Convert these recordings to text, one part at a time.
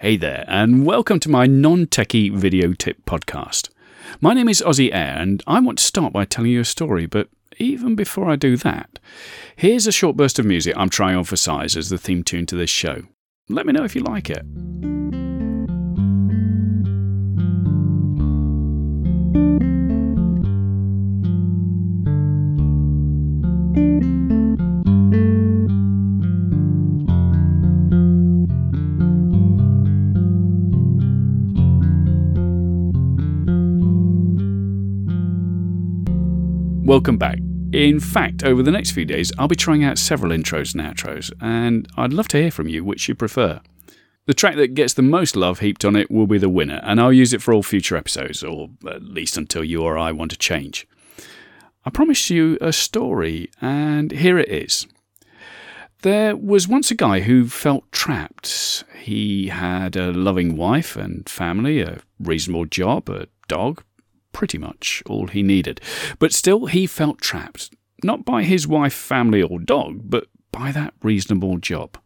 Hey there, and welcome to my non techie video tip podcast. My name is Ozzy Air, and I want to start by telling you a story, but even before I do that, here's a short burst of music I'm trying on for size as the theme tune to this show. Let me know if you like it. Welcome back. In fact, over the next few days, I'll be trying out several intros and outros, and I'd love to hear from you which you prefer. The track that gets the most love heaped on it will be the winner, and I'll use it for all future episodes, or at least until you or I want to change. I promised you a story, and here it is. There was once a guy who felt trapped. He had a loving wife and family, a reasonable job, a dog, pretty much all he needed. But still, he felt trapped, not by his wife, family, or dog, but by that reasonable job.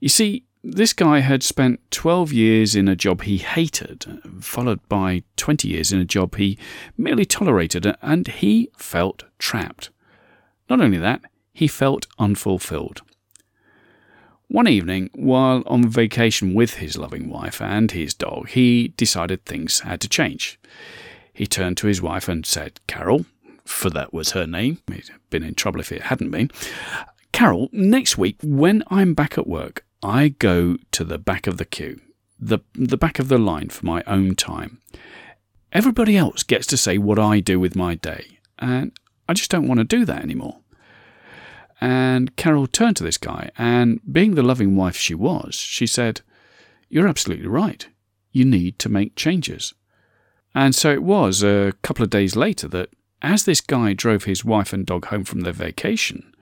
You see, this guy had spent 12 years in a job he hated, followed by 20 years in a job he merely tolerated, and he felt trapped. Not only that, he felt unfulfilled. One evening, while on vacation with his loving wife and his dog, he decided things had to change. He turned to his wife and said, Carol, for that was her name, he'd been in trouble if it hadn't been. Carol, next week, when I'm back at work, I go to the back of the queue, the, the back of the line for my own time. Everybody else gets to say what I do with my day, and I just don't want to do that anymore. And Carol turned to this guy, and being the loving wife she was, she said, You're absolutely right. You need to make changes. And so it was a couple of days later that, as this guy drove his wife and dog home from their vacation,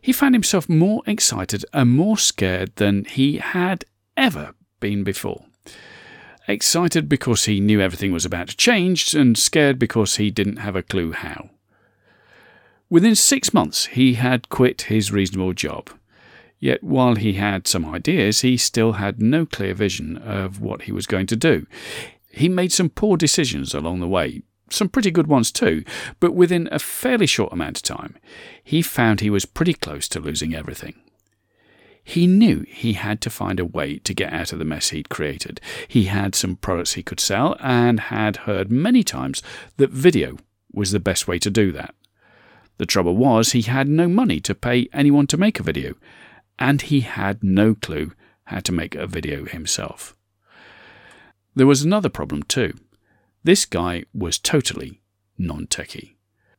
he found himself more excited and more scared than he had ever been before. Excited because he knew everything was about to change, and scared because he didn't have a clue how. Within six months, he had quit his reasonable job. Yet, while he had some ideas, he still had no clear vision of what he was going to do. He made some poor decisions along the way, some pretty good ones too, but within a fairly short amount of time, he found he was pretty close to losing everything. He knew he had to find a way to get out of the mess he'd created. He had some products he could sell and had heard many times that video was the best way to do that. The trouble was, he had no money to pay anyone to make a video, and he had no clue how to make a video himself. There was another problem too. This guy was totally non techie,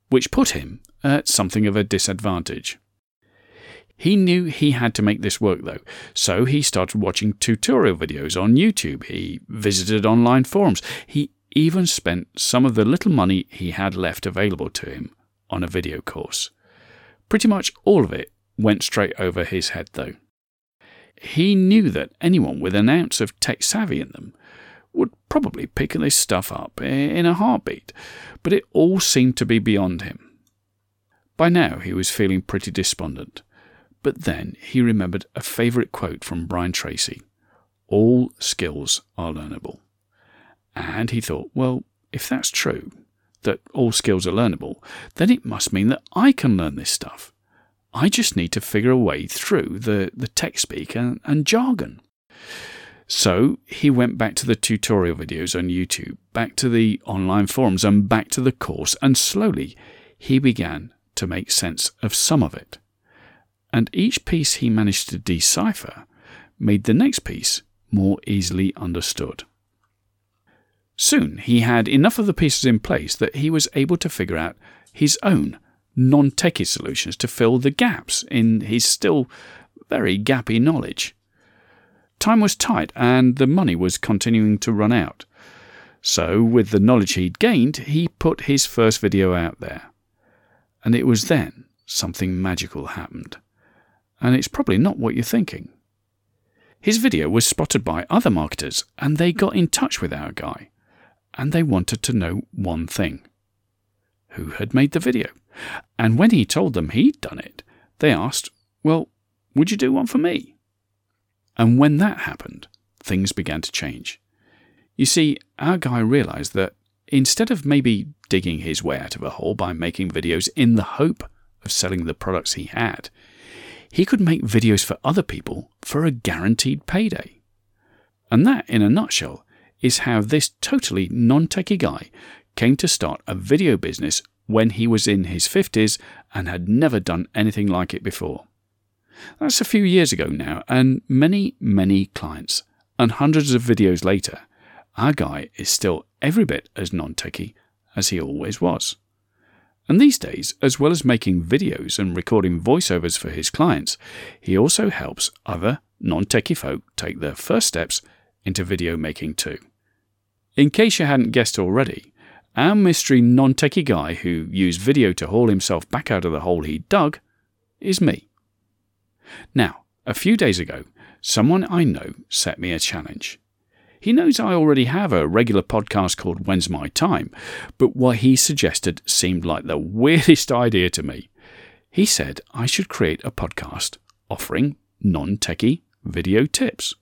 which put him at something of a disadvantage. He knew he had to make this work though, so he started watching tutorial videos on YouTube. He visited online forums. He even spent some of the little money he had left available to him on a video course. Pretty much all of it went straight over his head though. He knew that anyone with an ounce of tech savvy in them would probably pick this stuff up in a heartbeat, but it all seemed to be beyond him. By now he was feeling pretty despondent, but then he remembered a favourite quote from Brian Tracy All skills are learnable. And he thought, well, if that's true, that all skills are learnable, then it must mean that I can learn this stuff. I just need to figure a way through the, the tech speak and, and jargon. So he went back to the tutorial videos on YouTube, back to the online forums, and back to the course, and slowly he began to make sense of some of it. And each piece he managed to decipher made the next piece more easily understood. Soon he had enough of the pieces in place that he was able to figure out his own non techie solutions to fill the gaps in his still very gappy knowledge. Time was tight and the money was continuing to run out. So, with the knowledge he'd gained, he put his first video out there. And it was then something magical happened. And it's probably not what you're thinking. His video was spotted by other marketers, and they got in touch with our guy. And they wanted to know one thing who had made the video? And when he told them he'd done it, they asked, Well, would you do one for me? And when that happened, things began to change. You see, our guy realized that instead of maybe digging his way out of a hole by making videos in the hope of selling the products he had, he could make videos for other people for a guaranteed payday. And that, in a nutshell, is how this totally non techie guy came to start a video business when he was in his 50s and had never done anything like it before. That's a few years ago now, and many, many clients. And hundreds of videos later, our guy is still every bit as non techie as he always was. And these days, as well as making videos and recording voiceovers for his clients, he also helps other non techie folk take their first steps into video making too. In case you hadn't guessed already, our mystery non techie guy who used video to haul himself back out of the hole he dug is me. Now, a few days ago, someone I know set me a challenge. He knows I already have a regular podcast called When's My Time, but what he suggested seemed like the weirdest idea to me. He said I should create a podcast offering non techie video tips.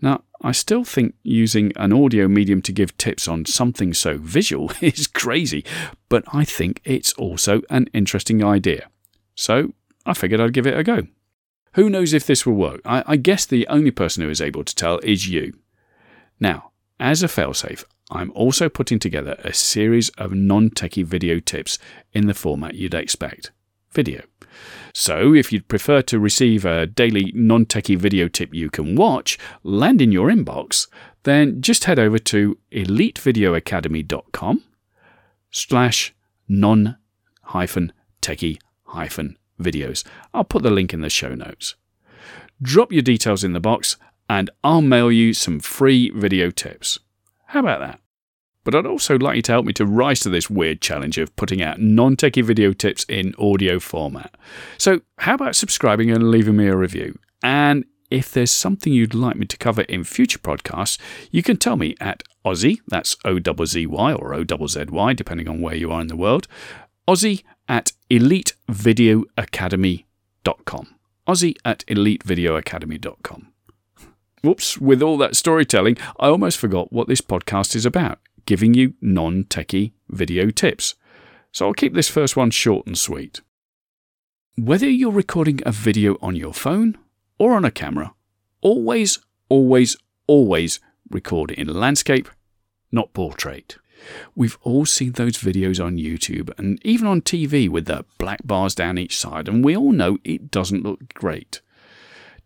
Now, I still think using an audio medium to give tips on something so visual is crazy, but I think it's also an interesting idea. So I figured I'd give it a go. Who knows if this will work? I, I guess the only person who is able to tell is you. Now, as a failsafe, I'm also putting together a series of non techie video tips in the format you'd expect video. So, if you'd prefer to receive a daily non techie video tip you can watch land in your inbox, then just head over to elitevideoacademy.com slash non hyphen techie hyphen videos. I'll put the link in the show notes. Drop your details in the box and I'll mail you some free video tips. How about that? But I'd also like you to help me to rise to this weird challenge of putting out non techie video tips in audio format. So, how about subscribing and leaving me a review? And if there's something you'd like me to cover in future podcasts, you can tell me at Ozzy, that's O Z Y or O Z Y, depending on where you are in the world, Ozzy at elitevideoacademy.com. Ozzy at elitevideoacademy.com. Whoops, with all that storytelling, I almost forgot what this podcast is about giving you non techie video tips. So I'll keep this first one short and sweet. Whether you're recording a video on your phone or on a camera, always, always, always record in landscape, not portrait. We've all seen those videos on YouTube and even on TV with the black bars down each side, and we all know it doesn't look great.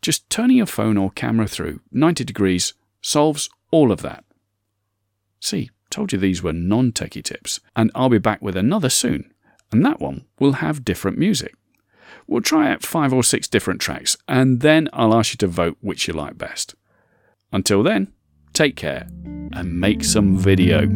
Just turning your phone or camera through 90 degrees solves all of that. See, told you these were non techie tips, and I'll be back with another soon, and that one will have different music. We'll try out five or six different tracks, and then I'll ask you to vote which you like best. Until then, take care and make some video.